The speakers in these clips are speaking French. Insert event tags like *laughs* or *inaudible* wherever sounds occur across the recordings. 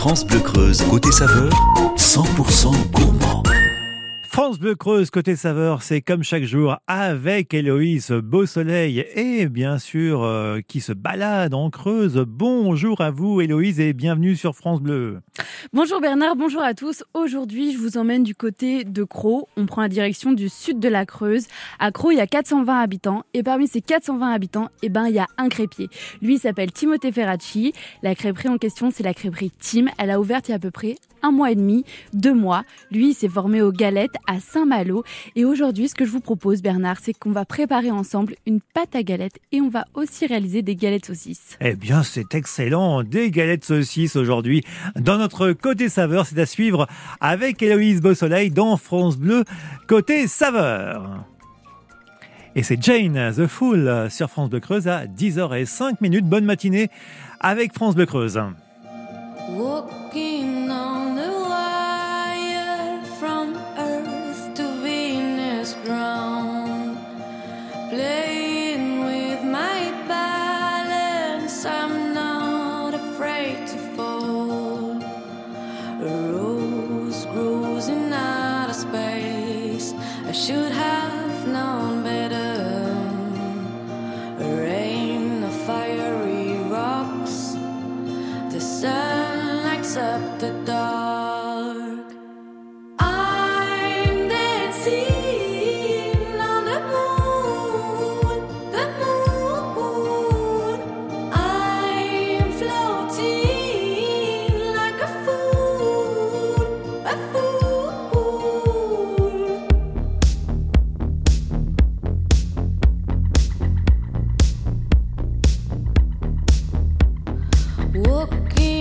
France Bleu Creuse, côté saveur, 100% gourmand. France Bleu Creuse, côté saveur, c'est comme chaque jour avec Héloïse Beau Soleil et bien sûr euh, qui se balade en Creuse. Bonjour à vous Héloïse et bienvenue sur France Bleu. Bonjour Bernard, bonjour à tous. Aujourd'hui, je vous emmène du côté de Croix. On prend la direction du sud de la Creuse. À Croix, il y a 420 habitants et parmi ces 420 habitants, eh ben, il y a un crêpier. Lui, s'appelle Timothée Ferracci. La crêperie en question, c'est la crêperie Tim. Elle a ouvert il y a à peu près un mois et demi, deux mois. Lui, il s'est formé aux galettes à Saint-Malo. Et aujourd'hui, ce que je vous propose, Bernard, c'est qu'on va préparer ensemble une pâte à galettes et on va aussi réaliser des galettes saucisses. Eh bien, c'est excellent. Des galettes saucisses aujourd'hui. Dans notre côté saveur, c'est à suivre avec Héloïse Beausoleil dans France Bleu, côté saveur. Et c'est Jane The Fool sur France Bleu Creuse à 10h05 minutes. Bonne matinée avec France Bleu Creuse. Walking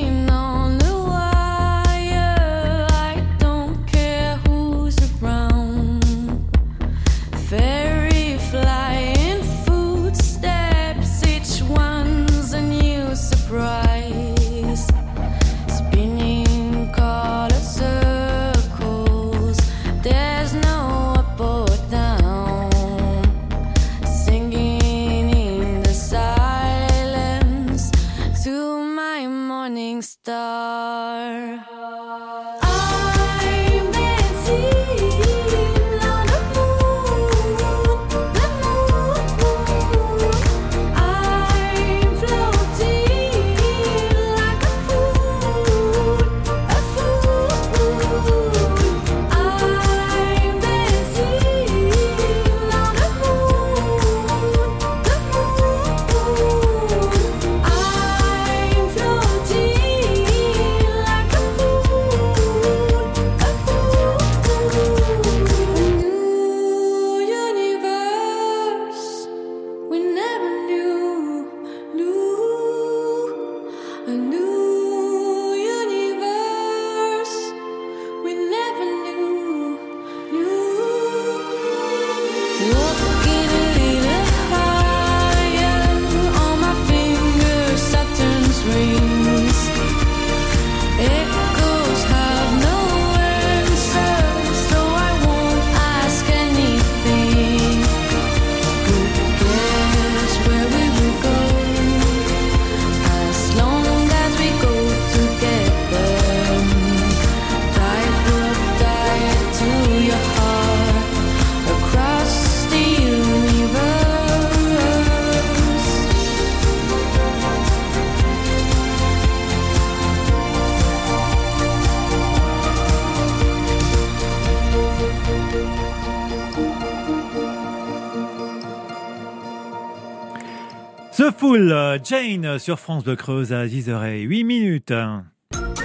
Fool, Jane sur France Bleu Creuse à 10h08 minutes.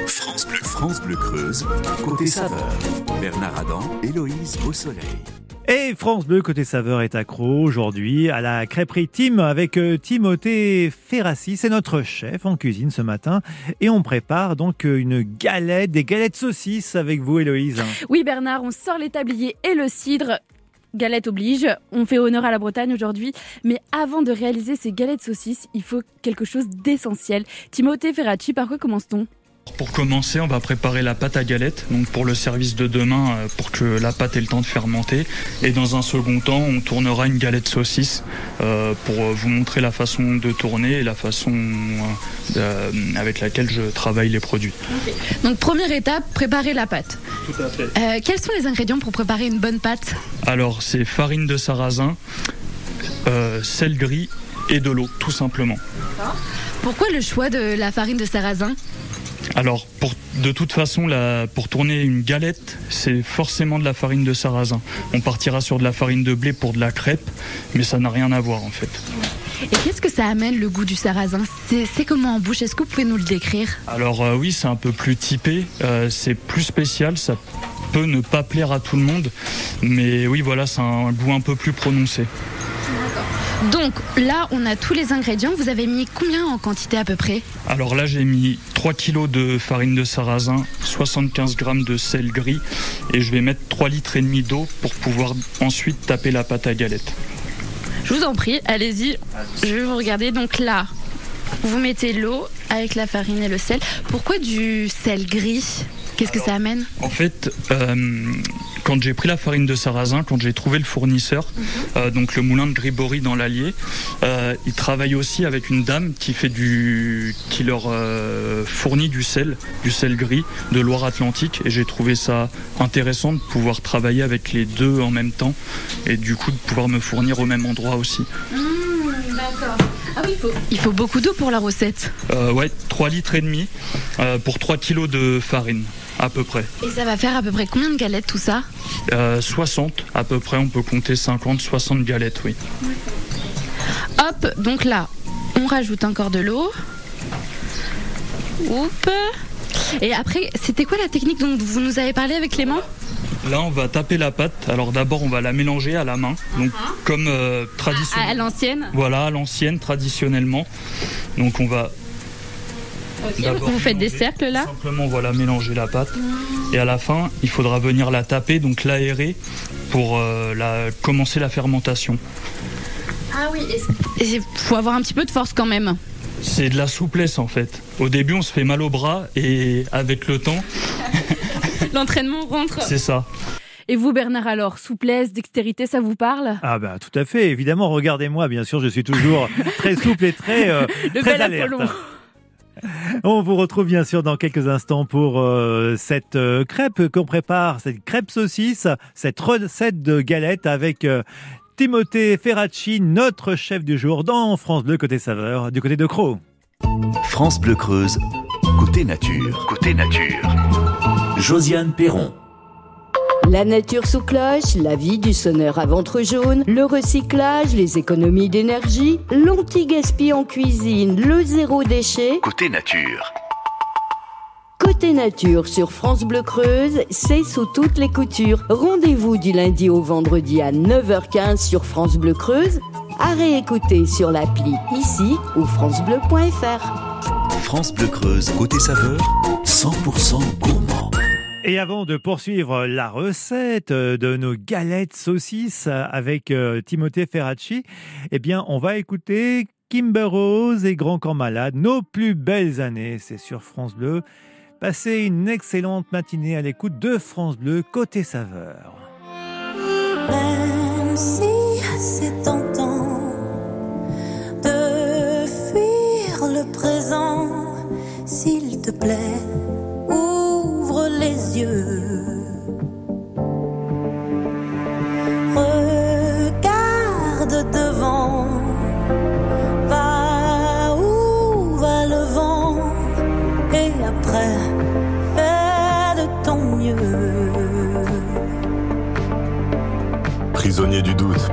France Bleu, France Bleu Creuse, côté saveur. Bernard Adam, Héloïse Beausoleil. Et France Bleu côté saveur est accro aujourd'hui à la crêperie Tim avec euh, Timothée Ferrassi. C'est notre chef en cuisine ce matin et on prépare donc euh, une galette, des galettes saucisses avec vous Héloïse. Oui Bernard, on sort les tabliers et le cidre. Galette oblige, on fait honneur à la Bretagne aujourd'hui, mais avant de réaliser ces galettes saucisses, il faut quelque chose d'essentiel. Timothée Ferracci, par quoi commence-t-on? Pour commencer, on va préparer la pâte à galette, donc pour le service de demain, euh, pour que la pâte ait le temps de fermenter. Et dans un second temps, on tournera une galette saucisse euh, pour euh, vous montrer la façon de tourner et la façon euh, avec laquelle je travaille les produits. Donc première étape, préparer la pâte. Tout à fait. Euh, quels sont les ingrédients pour préparer une bonne pâte? Alors, c'est farine de sarrasin, euh, sel gris et de l'eau, tout simplement. Pourquoi le choix de la farine de sarrasin? Alors, pour, de toute façon, la- pour tourner une galette, c'est forcément de la farine de sarrasin. On partira sur de la farine de blé pour de la crêpe, mais ça n'a rien à voir en fait. Et qu'est-ce que ça amène le goût du sarrasin? C'est c'est comment en bouche? Est-ce que vous pouvez nous le décrire? Alors euh, oui, c'est un peu plus typé, euh, c'est plus spécial, ça peut ne pas plaire à tout le monde, mais oui, voilà, c'est un goût un peu plus prononcé. Donc là, on a tous les ingrédients. Vous avez mis combien en quantité à peu près Alors là, j'ai mis 3 kg de farine de sarrasin, 75 g de sel gris, et je vais mettre 3 litres et demi d'eau pour pouvoir ensuite taper la pâte à galette. Je vous en prie, allez-y. Je vais vous regarder. Donc là, vous mettez l'eau avec la farine et le sel. Pourquoi du sel gris? Qu'est-ce que ça amène? En fait, euh, quand j'ai pris la farine de sarrasin, quand j'ai trouvé le fournisseur, euh, donc le moulin de Gribory dans l'Allier, euh, il travaille aussi avec une dame qui fait du, qui leur euh, fournit du sel, du sel gris de Loire-Atlantique, et j'ai trouvé ça intéressant de pouvoir travailler avec les deux en même temps, et du coup de pouvoir me fournir au même endroit aussi. D'accord. Ah oui, il faut... il faut beaucoup d'eau pour la recette. Euh, ouais, 3 litres et demi pour 3 kilos de farine à peu près. Et ça va faire à peu près combien de galettes tout ça? Euh, 60 à peu près, on peut compter 50, 60 galettes, oui. Hop, donc là, on rajoute encore de l'eau. Oups. Et après, c'était quoi la technique dont vous nous avez parlé avec Clément? Là, on va taper la pâte. Alors d'abord, on va la mélanger à la main, donc comme euh, à, à traditionnellement. l'ancienne Voilà, à l'ancienne, traditionnellement. Donc on va Vous faites des cercles là simplement voilà mélanger la pâte. Et à la fin, il faudra venir la taper, donc l'aérer pour euh, la, commencer la fermentation. Ah oui. Il faut avoir un petit peu de force quand même. C'est de la souplesse en fait. Au début, on se fait mal au bras et avec le temps, *laughs* *laughs* L'entraînement rentre. c'est ça. Et vous, Bernard, alors, souplesse, dextérité, ça vous parle? Ah bah tout à fait, évidemment, regardez-moi, bien sûr, je suis toujours très souple et très, euh, *laughs* Le très bel alerte. Apollon. On vous retrouve bien sûr dans quelques instants pour euh, cette euh, crêpe qu'on prépare, cette crêpe saucisse, cette recette de galette avec euh, Timothée Ferracci, notre chef du jour dans France Bleu côté saveur, du côté de Croc. France Bleu Creuse, côté nature. Côté nature. Josiane Perron. La nature sous cloche, la vie du sonneur à ventre jaune, le recyclage, les économies d'énergie, l'anti-gaspi en cuisine, le zéro déchet. Côté nature. Côté nature sur France Bleu Creuse, c'est sous toutes les coutures. Rendez-vous du lundi au vendredi à 9h15 sur France Bleu Creuse, à réécouter sur l'appli ici ou francebleu.fr. France Bleu Creuse, côté saveur, 100% gourmand. Et avant de poursuivre la recette euh, de nos galettes saucisses avec euh, Timothée Ferracci, eh bien, on va écouter Kimber Rose et Grand Corps Malade, nos plus belles années. C'est sur France Bleu. Passez une excellente matinée à l'écoute de France Bleu côté saveur. Même si c'est tentant de fuir le présent, s'il te plaît,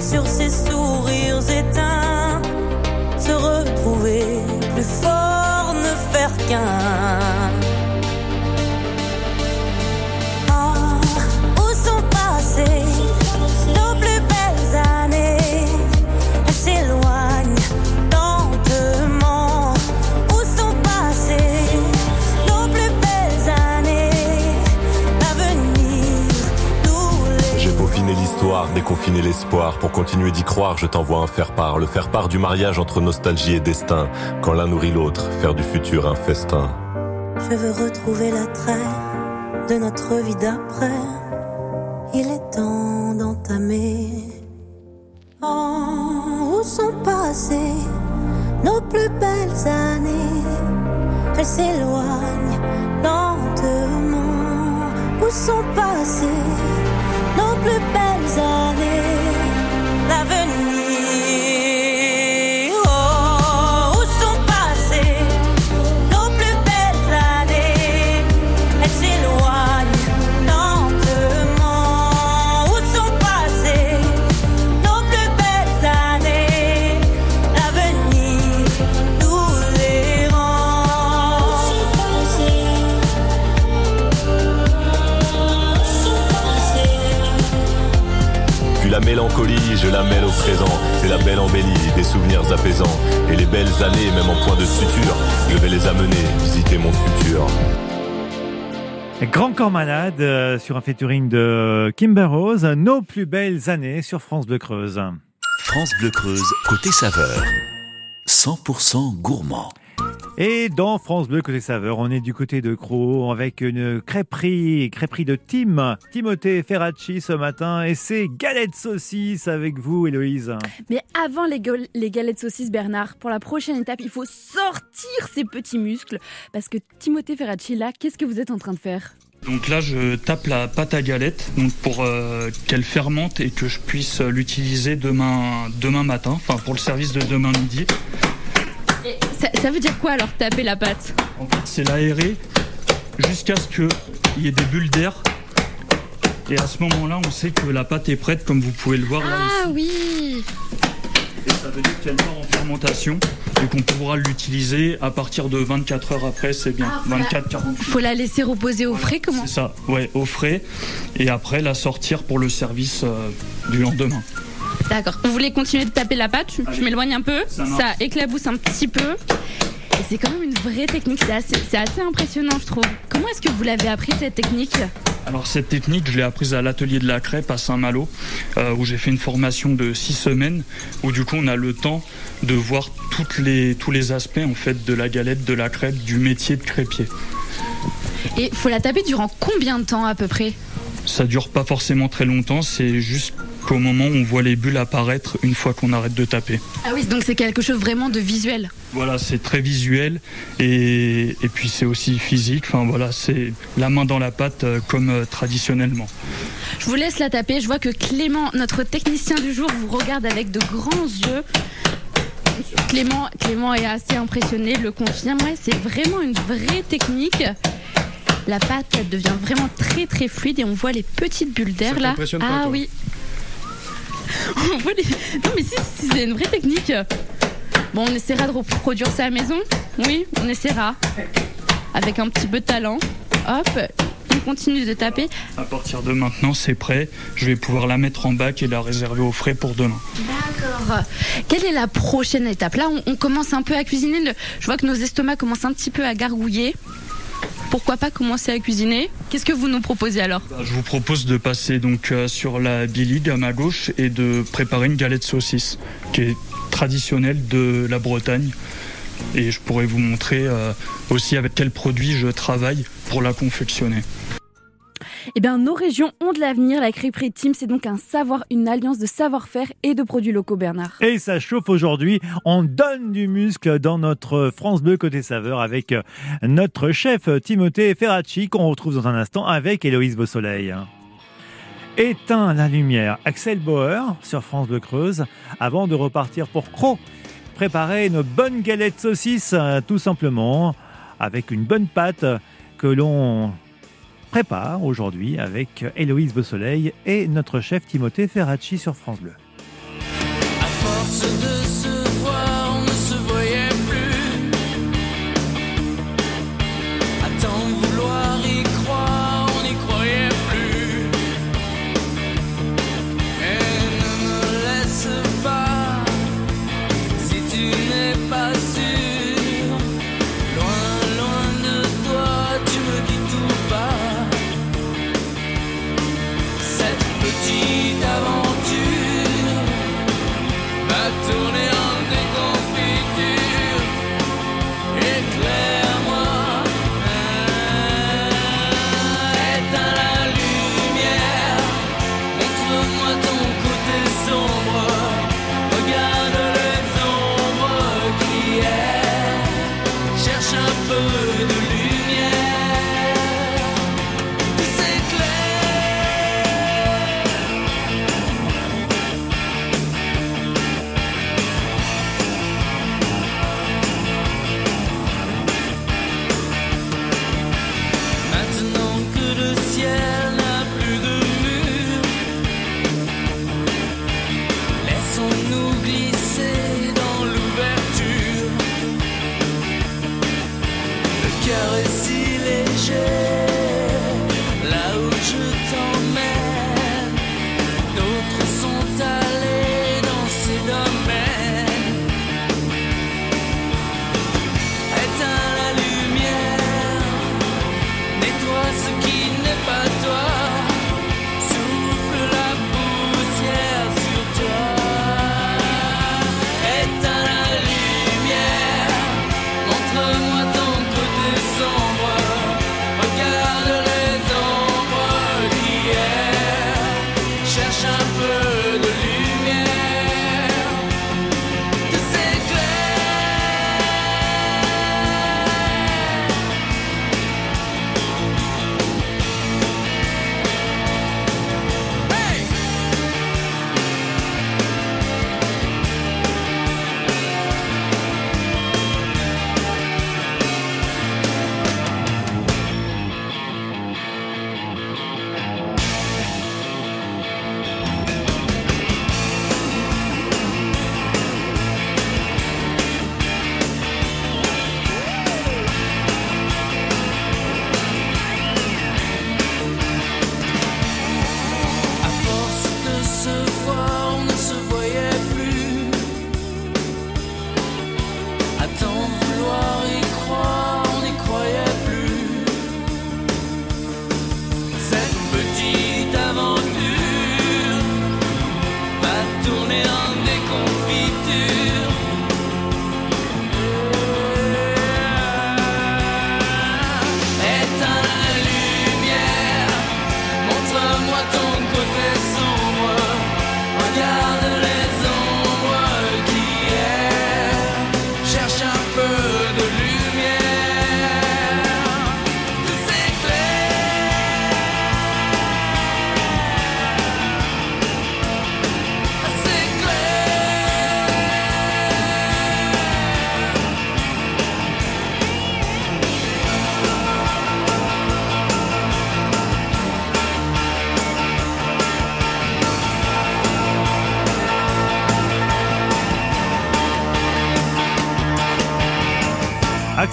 Sur ces sourires éteints, se retrouver plus fort, ne faire qu'un. Déconfiné l'espoir. Pour continuer d'y croire, je t'envoie un faire-part. Le faire-part du mariage entre nostalgie et destin. Quand l'un nourrit l'autre, faire du futur un festin. Je veux retrouver l'attrait de notre vie d'après. Il est temps d'entamer. Oh, où sont passées nos plus belles années? Elles s'éloignent lentement. Où sont passées nos plus belles années L'avenir. Je la mêle au présent. C'est la belle embellie, des souvenirs apaisants. Et les belles années, même en point de suture, je vais les amener visiter mon futur. Grand Corps Malade euh, sur un featuring de Kimber Rose, nos plus belles années sur France Bleu Creuse. France Bleu Creuse, côté saveur. 100% gourmand. Et dans France Bleu côté saveur, on est du côté de Croc avec une crêperie, crêperie de Tim, Timothée Ferracci ce matin et c'est galettes saucisses avec vous Héloïse. Mais avant les galettes saucisses, Bernard, pour la prochaine étape, il faut sortir ces petits muscles. Parce que Timothée Ferracci, là, qu'est-ce que vous êtes en train de faire? Donc là, je tape la pâte à galette donc pour euh, qu'elle fermente et que je puisse l'utiliser demain, demain matin, enfin pour le service de demain midi. Ça, ça veut dire quoi alors taper la pâte En fait, c'est l'aérer jusqu'à ce qu'il y ait des bulles d'air. Et à ce moment-là, on sait que la pâte est prête, comme vous pouvez le voir là Ah oui Et ça veut dire qu'elle part en fermentation et qu'on pourra l'utiliser à partir de 24 heures après, c'est bien. Ah, voilà. 24-48 Faut la laisser reposer au frais, comment? C'est ça, ouais, au frais. Et après, la sortir pour le service euh, du lendemain. D'accord. Vous voulez continuer de taper la pâte Je- m'éloigne un peu. Ça éclabousse un petit peu. Et c'est quand même une vraie technique. C'est assez, impressionnant, je trouve. Comment est-ce que vous l'avez appris cette technique? Alors cette technique, je l'ai apprise à l'atelier de la crêpe à Saint-Malo, euh, où j'ai fait une formation de six semaines, où du coup on a le temps de voir toutes les, tous les aspects en fait de la galette, de la crêpe, du métier de crêpier. Et faut la taper durant combien de temps à peu près? Ça dure pas forcément très longtemps, c'est juste qu'au moment où on voit les bulles apparaître une fois qu'on arrête de taper. Ah oui, donc c'est quelque chose vraiment de visuel. Voilà, c'est très visuel et, et puis c'est aussi physique. Enfin voilà, c'est la main dans la pâte euh, comme euh, traditionnellement. Je vous laisse la taper. Je vois que Clément, notre technicien du jour, vous regarde avec de grands yeux. Clément, Clément est assez impressionné, le confirme. Ouais, c'est vraiment une vraie technique. La pâte elle devient vraiment très très fluide et on voit les petites bulles d'air là. pas, Ah toi oui. *laughs* On voit les... Non mais si, si, c'est une vraie technique. Bon, on essaiera de reproduire ça à la maison. Oui, on essaiera. Avec un petit peu de talent. Hop, on continue de taper. À partir de maintenant, c'est prêt. Je vais pouvoir la mettre en bac et la réserver au frais pour demain. D'accord. Quelle est la prochaine étape? Là, on, on commence un peu à cuisiner. Le- Je vois que nos estomacs commencent un petit peu à gargouiller. Pourquoi pas commencer à cuisiner? Qu'est-ce que vous nous proposez alors? Bah, Je vous propose de passer donc euh, sur la billide à ma gauche et de préparer une galette saucisse qui est traditionnelle de la Bretagne. Et je pourrais vous montrer euh, aussi avec quels produits je travaille pour la confectionner. Eh bien, nos régions ont de l'avenir. La crêperie Team, c'est donc un savoir, une alliance de savoir-faire et de produits locaux, Bernard. Et ça chauffe aujourd'hui. On donne du muscle dans notre France Bleu côté saveur avec euh, notre chef Timothée Ferracci qu'on retrouve dans un instant avec Héloïse Beausoleil. Éteins la lumière. Axel Bauer sur France Bleu Creuse avant de repartir pour Cro. Préparer une bonne galette saucisse euh, tout simplement avec une bonne pâte que l'on prépare aujourd'hui avec Héloïse Beausoleil et notre chef Timothée Ferracci sur France Bleu.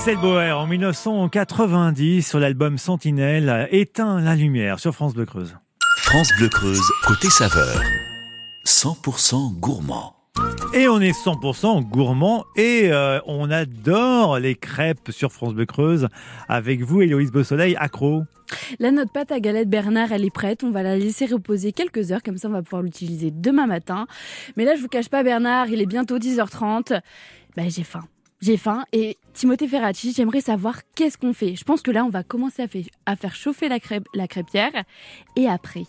Axel Bauer en 1990 sur l'album Sentinelle éteint la lumière sur France Bleu Creuse. France Bleu Creuse, côté saveur. 100% gourmand. Et on est 100% gourmand et euh, on adore les crêpes sur France Bleu Creuse avec vous Héloïse Beausoleil, accro. Là, notre pâte à galette Bernard, elle est prête. On va la laisser reposer quelques heures, comme ça on va pouvoir l'utiliser demain matin. Mais là, je vous cache pas Bernard, il est bientôt 10h30. Ben, j'ai faim. J'ai faim et Timothée Ferracci, j'aimerais savoir qu'est-ce qu'on fait. Je pense que là, on va commencer à, faire chauffer la, la crêpière et après.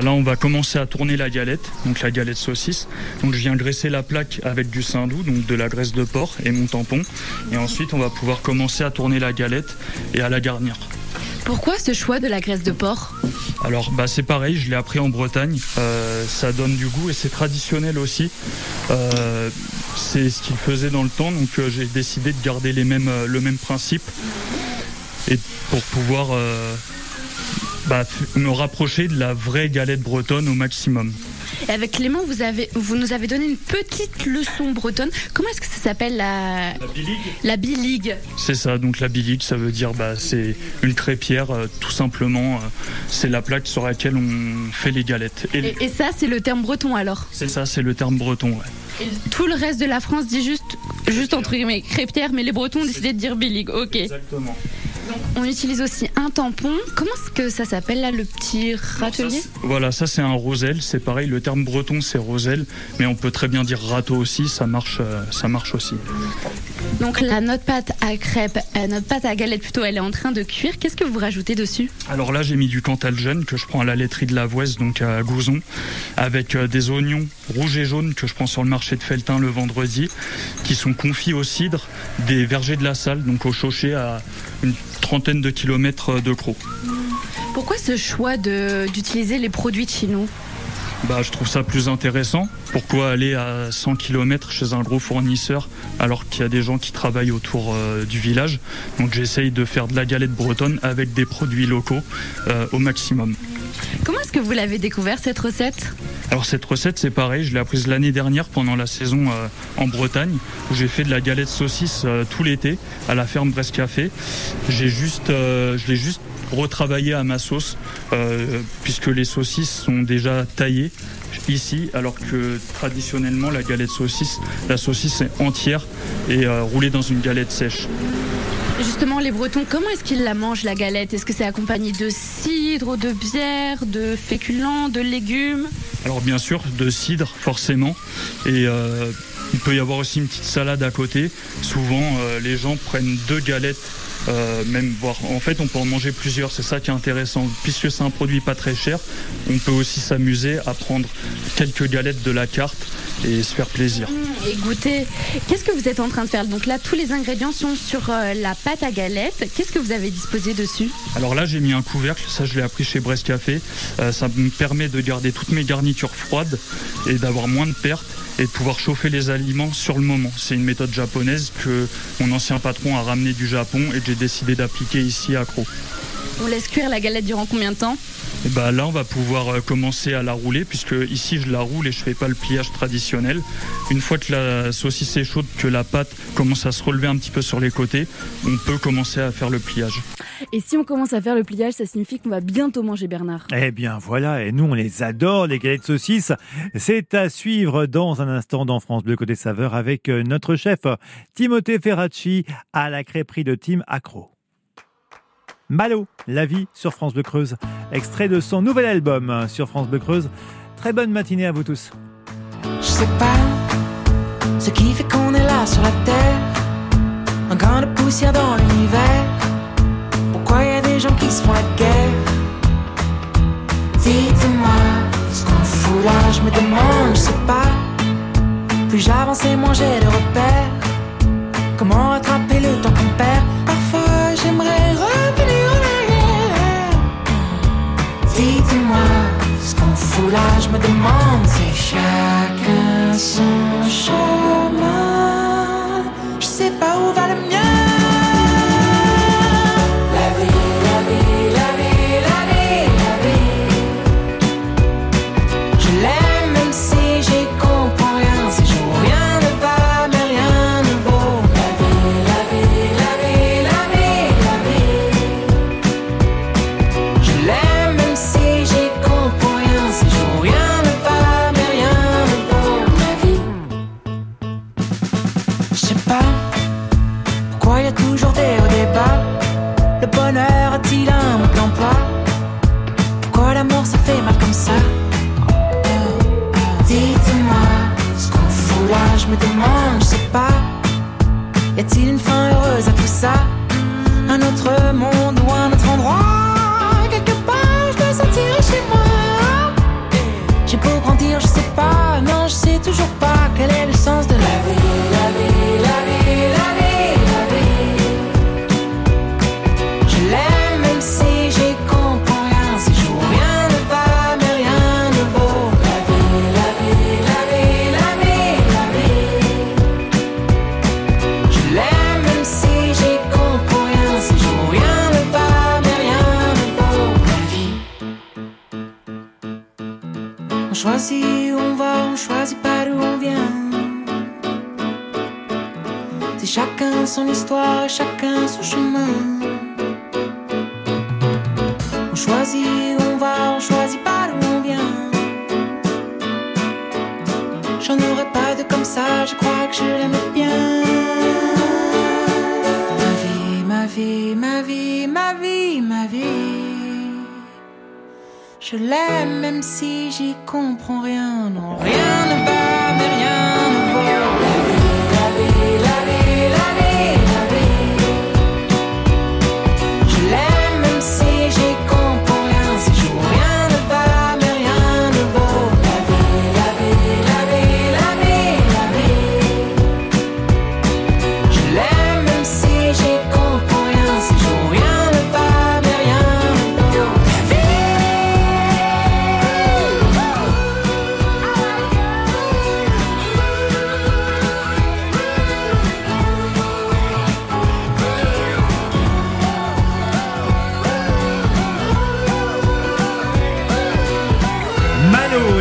Là, on va commencer à tourner la galette, donc la galette saucisse. Donc, je viens graisser la plaque avec du saindoux, donc de la graisse de porc et mon tampon. Et ensuite, on va pouvoir commencer à tourner la galette et à la garnir. Pourquoi ce choix de la graisse de porc Alors, bah, c'est pareil, je l'ai appris en Bretagne. Euh, ça donne du goût et c'est traditionnel aussi. Euh, c'est ce qu'ils faisaient dans le temps, donc euh, j'ai décidé de garder les mêmes, le même principe et pour pouvoir bah, me rapprocher de la vraie galette bretonne au maximum. Et avec Clément, vous, avez, vous nous avez donné une petite leçon bretonne. Comment est-ce que ça s'appelle la... La biligue. C'est ça, donc la bilique, ça veut dire bah, c'est une crêpière, euh, tout simplement. euh, c'est la plaque sur laquelle on fait les galettes. Et, Et, et ça, c'est le terme breton alors. c'est ça, c'est le terme breton. ouais. Et tout le reste de la France dit juste, juste entre guillemets, crêpière, mais les bretons ont décidé de dire biligue. Ok. Exactement. On utilise aussi un tampon. Comment est-ce que ça s'appelle là, le petit râtelier Voilà, ça c'est un roselle, c'est pareil, le terme breton c'est roselle, mais on peut très bien dire râteau aussi, ça marche, euh, ça marche aussi. Donc la notre pâte à crêpe, euh, notre pâte à galette plutôt, elle est en train de cuire. Qu'est-ce que vous rajoutez dessus? Alors là j'ai mis du Cantal jeune que je prends à la laiterie de la Vouesse, donc à Gouzon, avec euh, des oignons rouges et jaunes que je prends sur le marché de Feltin le vendredi, qui sont confits au cidre des vergers de la salle, donc au Chauchet à une trentaine de kilomètres de Croc. Pourquoi ce choix d'utiliser les produits de chez nous? Bah, je trouve ça plus intéressant. Pourquoi aller à 100 km chez un gros fournisseur alors qu'il y a des gens qui travaillent autour euh, du village? Donc j'essaye de faire de la galette bretonne avec des produits locaux euh, au maximum. Comment est-ce que vous l'avez découvert cette recette? Alors cette recette c'est pareil, je l'ai apprise l'année dernière pendant la saison euh, en Bretagne où j'ai fait de la galette saucisse euh, tout l'été à la ferme Brest Café. J'ai juste, euh, je l'ai juste retravaillé à ma sauce puisque les saucisses sont déjà taillées ici alors que traditionnellement la galette saucisse, la saucisse est entière et roulée dans une galette sèche. Justement, les Bretons, comment est-ce qu'ils la mangent la galette? Est-ce que c'est accompagné de cidre, de bière, de féculents, de légumes? Alors bien sûr, de cidre forcément. Et euh, il peut y avoir aussi une petite salade à côté. Souvent, euh, les gens prennent deux galettes. Euh, même voire en fait on peut en manger plusieurs c'est ça qui est intéressant. Puisque c'est un produit pas très cher on peut aussi s'amuser à prendre quelques galettes de la carte et se faire plaisir. Et goûter. Qu'est-ce que vous êtes en train de faire? Donc là, tous les ingrédients sont sur euh, la pâte à galette. Qu'est-ce que vous avez disposé dessus? Alors là, j'ai mis un couvercle, ça je l'ai appris chez Brest Café. Euh, ça me permet de garder toutes mes garnitures froides et d'avoir moins de pertes et de pouvoir chauffer les aliments sur le moment. C'est une méthode japonaise que mon ancien patron a ramené du Japon et que j'ai décidé d'appliquer ici à Croc. On laisse cuire la galette durant combien de temps? Et bah là, on va pouvoir euh, commencer à la rouler puisque ici je la roule et je fais pas le pliage traditionnel. Une fois que la saucisse est chaude, que la pâte commence à se relever un petit peu sur les côtés, on peut commencer à faire le pliage. Et si on commence à faire le pliage, ça signifie qu'on va bientôt manger Bernard. Eh bien voilà, et nous on les adore, les galettes saucisses. C'est à suivre dans un instant dans France Bleu Côté Saveur avec euh, notre chef Timothée Ferracci à la crêperie de Tim Accro. Malo, la vie sur France Bleu Creuse. Extrait de son nouvel album euh, sur France Bleu Creuse. Très bonne matinée à vous tous. Je sais pas ce qui fait qu'on est là sur la terre. Un grain de poussière dans l'univers. Pourquoi y a des gens qui se font la guerre Dites-moi ce qu'on fout là, je me demande, je sais pas. Plus j'avance et moins j'ai de repères. Comment rattraper le temps qu'on perd? Parfois j'aimerais revenir en arrière. Dites-moi ce qu'on fout là, je me demande. C'est chacun son chemin. Je sais pas où va le mien. Je me demande, je sais pas. Y a-t-il une fin heureuse à tout ça? Un autre monde? Son histoire, chacun son chemin. On choisit où on va, on choisit pas d'où on vient. J'en aurais pas de comme ça, je crois que je l'aime bien. Ma vie, ma vie, ma vie, ma vie, ma vie. Je l'aime même si j'y comprends rien. Non, rien ne va,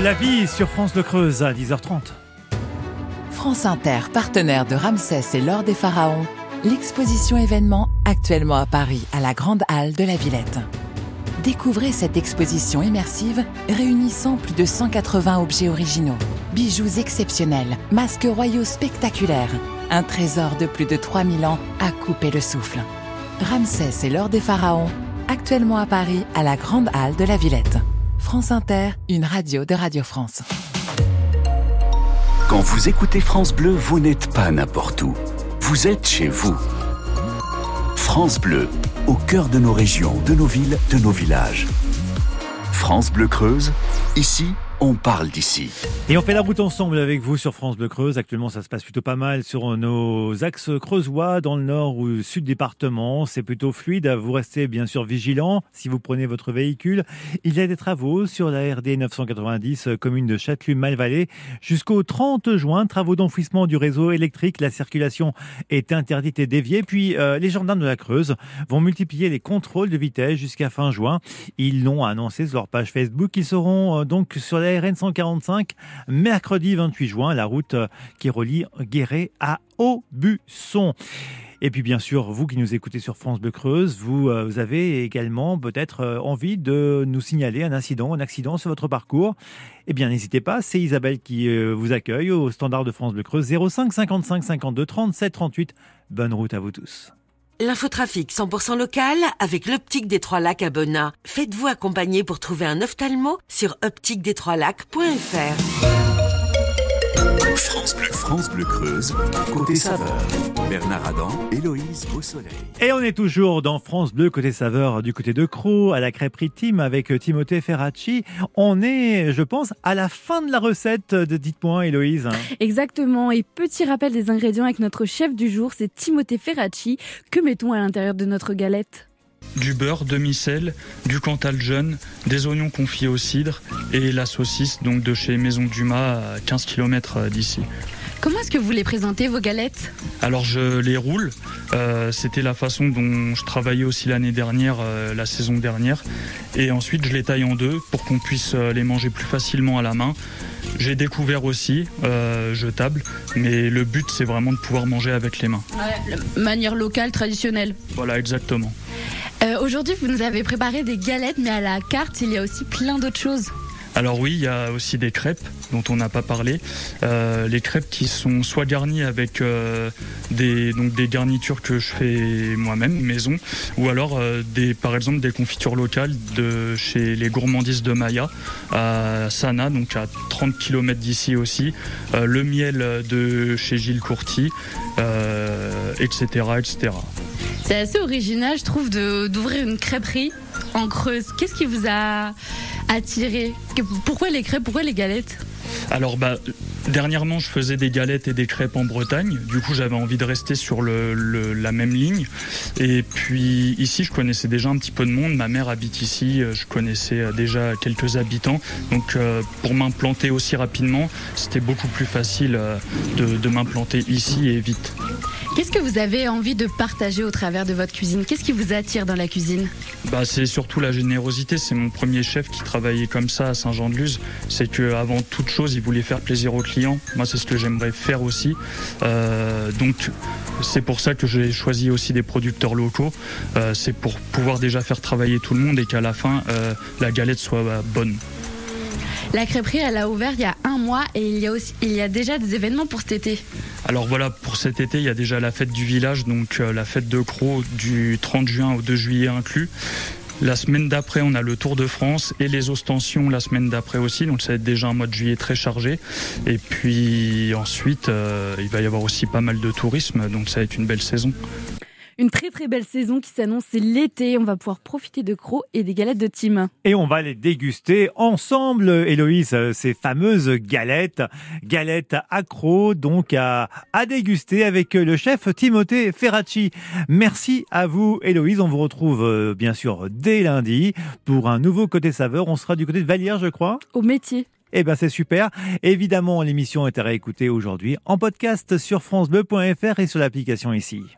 La vie sur France Le Creuse à 10h30. France Inter, partenaire de Ramsès et l'Or des Pharaons, l'exposition événement actuellement à Paris, à la Grande Halle de la Villette. Découvrez cette exposition immersive réunissant plus de 180 objets originaux, bijoux exceptionnels, masques royaux spectaculaires, un trésor de plus de 3000 ans à couper le souffle. Ramsès et l'Or des Pharaons, actuellement à Paris, à la Grande Halle de la Villette. France Inter, une radio de Radio France. Quand vous écoutez France Bleu, vous n'êtes pas n'importe où. Vous êtes chez vous. France Bleu, au cœur de nos régions, de nos villes, de nos villages. France Bleu Creuse, ici, on parle d'ici. Et on fait la route ensemble avec vous sur France Bleu Creuse. Actuellement, ça se passe plutôt pas mal sur nos axes creusois dans le nord ou sud département. C'est plutôt fluide. Vous restez bien sûr vigilant si vous prenez votre véhicule. Il y a des travaux sur la RD 990, euh, commune de Châtelut-Malvalais, jusqu'au 30 juin. Travaux d'enfouissement du réseau électrique. La circulation est interdite et déviée. Puis euh, les gendarmes de la Creuse vont multiplier les contrôles de vitesse jusqu'à fin juin. Ils l'ont annoncé sur leur page Facebook. Ils seront euh, donc sur la RN 145 mercredi 28 juin, la route euh, qui relie Guéret à Aubusson. Et puis bien sûr, vous qui nous écoutez sur France Bleu Creuse, vous, euh, avez également peut-être euh, envie de nous signaler un incident, un accident sur votre parcours. Eh bien, n'hésitez pas, c'est Isabelle qui vous accueille au standard de France Bleu Creuse 05 55 52 37 38. Bonne route à vous tous. L'infotrafic 100% local avec l'optique des Trois Lacs à Bonnat. Faites-vous accompagner pour trouver un ophtalmo sur optiquedes-trois-lacs.fr. France Bleu, France Bleu Creuse, côté saveur. Bernard Adam, Héloïse Beausoleil. Et on est toujours dans France Bleu, côté saveur, du côté de Croc, à la crêperie Tim avec Timothée Ferracci. On est, je pense, à la fin de la recette de Dites-moi, Héloïse. Exactement. Et petit rappel des ingrédients avec notre chef du jour, c'est Timothée Ferracci. Que mettons à l'intérieur de notre galette? Du beurre, demi-sel, du cantal jeune, des oignons confits au cidre et la saucisse donc de chez Maison Dumas à 15 km d'ici. Comment est-ce que vous les présentez, vos galettes? Alors je les roule. Euh, C'était la façon dont je travaillais aussi l'année dernière, euh, la saison dernière. Et ensuite je les taille en deux pour qu'on puisse euh, les manger plus facilement à la main. J'ai découvert aussi euh, jetable, mais le but c'est vraiment de pouvoir manger avec les mains. Manière locale, traditionnelle. Voilà exactement. Euh, Aujourd'hui, vous nous avez préparé des galettes, mais à la carte, il y a aussi plein d'autres choses. Alors oui, il y a aussi des crêpes dont on n'a pas parlé. Euh, les crêpes qui sont soit garnies avec euh, des, donc des garnitures que je fais moi-même, maison, ou alors des, par exemple des confitures locales de chez les gourmandises de Maya à Sana, donc à 30 km d'ici aussi. Le miel de chez Gilles Courty, etc., etc. C'est assez original, je trouve, d'ouvrir une crêperie en Creuse. Qu'est-ce qui vous a attiré? Pourquoi les crêpes Pourquoi les galettes? Alors bah dernièrement je faisais des galettes et des crêpes en Bretagne. Du coup j'avais envie de rester sur la même ligne. Et puis ici je connaissais déjà un petit peu de monde. Ma mère habite ici, euh, je connaissais euh, déjà quelques habitants. Donc euh, pour m'implanter aussi rapidement, c'était beaucoup plus facile de m'implanter ici et vite. Qu'est-ce que vous avez envie de partager au travers de votre cuisine? Qu'est-ce qui vous attire dans la cuisine? Bah, c'est surtout la générosité. C'est mon premier chef qui travaillait comme ça à Saint-Jean-de-Luz. C'est que avant toute chose, il voulait faire plaisir aux clients. Moi, c'est ce que j'aimerais faire aussi. Euh, donc, c'est pour ça que j'ai choisi aussi des producteurs locaux. Euh, c'est pour pouvoir déjà faire travailler tout le monde et qu'à la fin, euh, la galette soit bah, bonne. La crêperie, elle a ouvert il y a un mois et il y a, aussi, il y a déjà des événements pour cet été. Alors voilà, pour cet été, il y a déjà la fête du village, donc euh, la fête de Croc du 30 juin au 2 juillet inclus. La semaine d'après, on a le Tour de France et les ostensions la semaine d'après aussi, donc ça va être déjà un mois de juillet très chargé. Et puis ensuite, euh, il va y avoir aussi pas mal de tourisme, donc ça va être une belle saison. Une très très belle saison qui s'annonce, c'est l'été. On va pouvoir profiter de crocs et des galettes de Tim. Et on va les déguster ensemble, Héloïse, ces fameuses galettes, galettes accro, donc à, à déguster avec le chef Timothée Ferracci. Merci à vous, Héloïse. On vous retrouve euh, bien sûr dès lundi pour un nouveau côté saveur. On sera du côté de Vallière, je crois. Au métier. Eh ben c'est super. Évidemment, l'émission est à réécouter aujourd'hui en podcast sur francebleu.fr et sur l'application ici.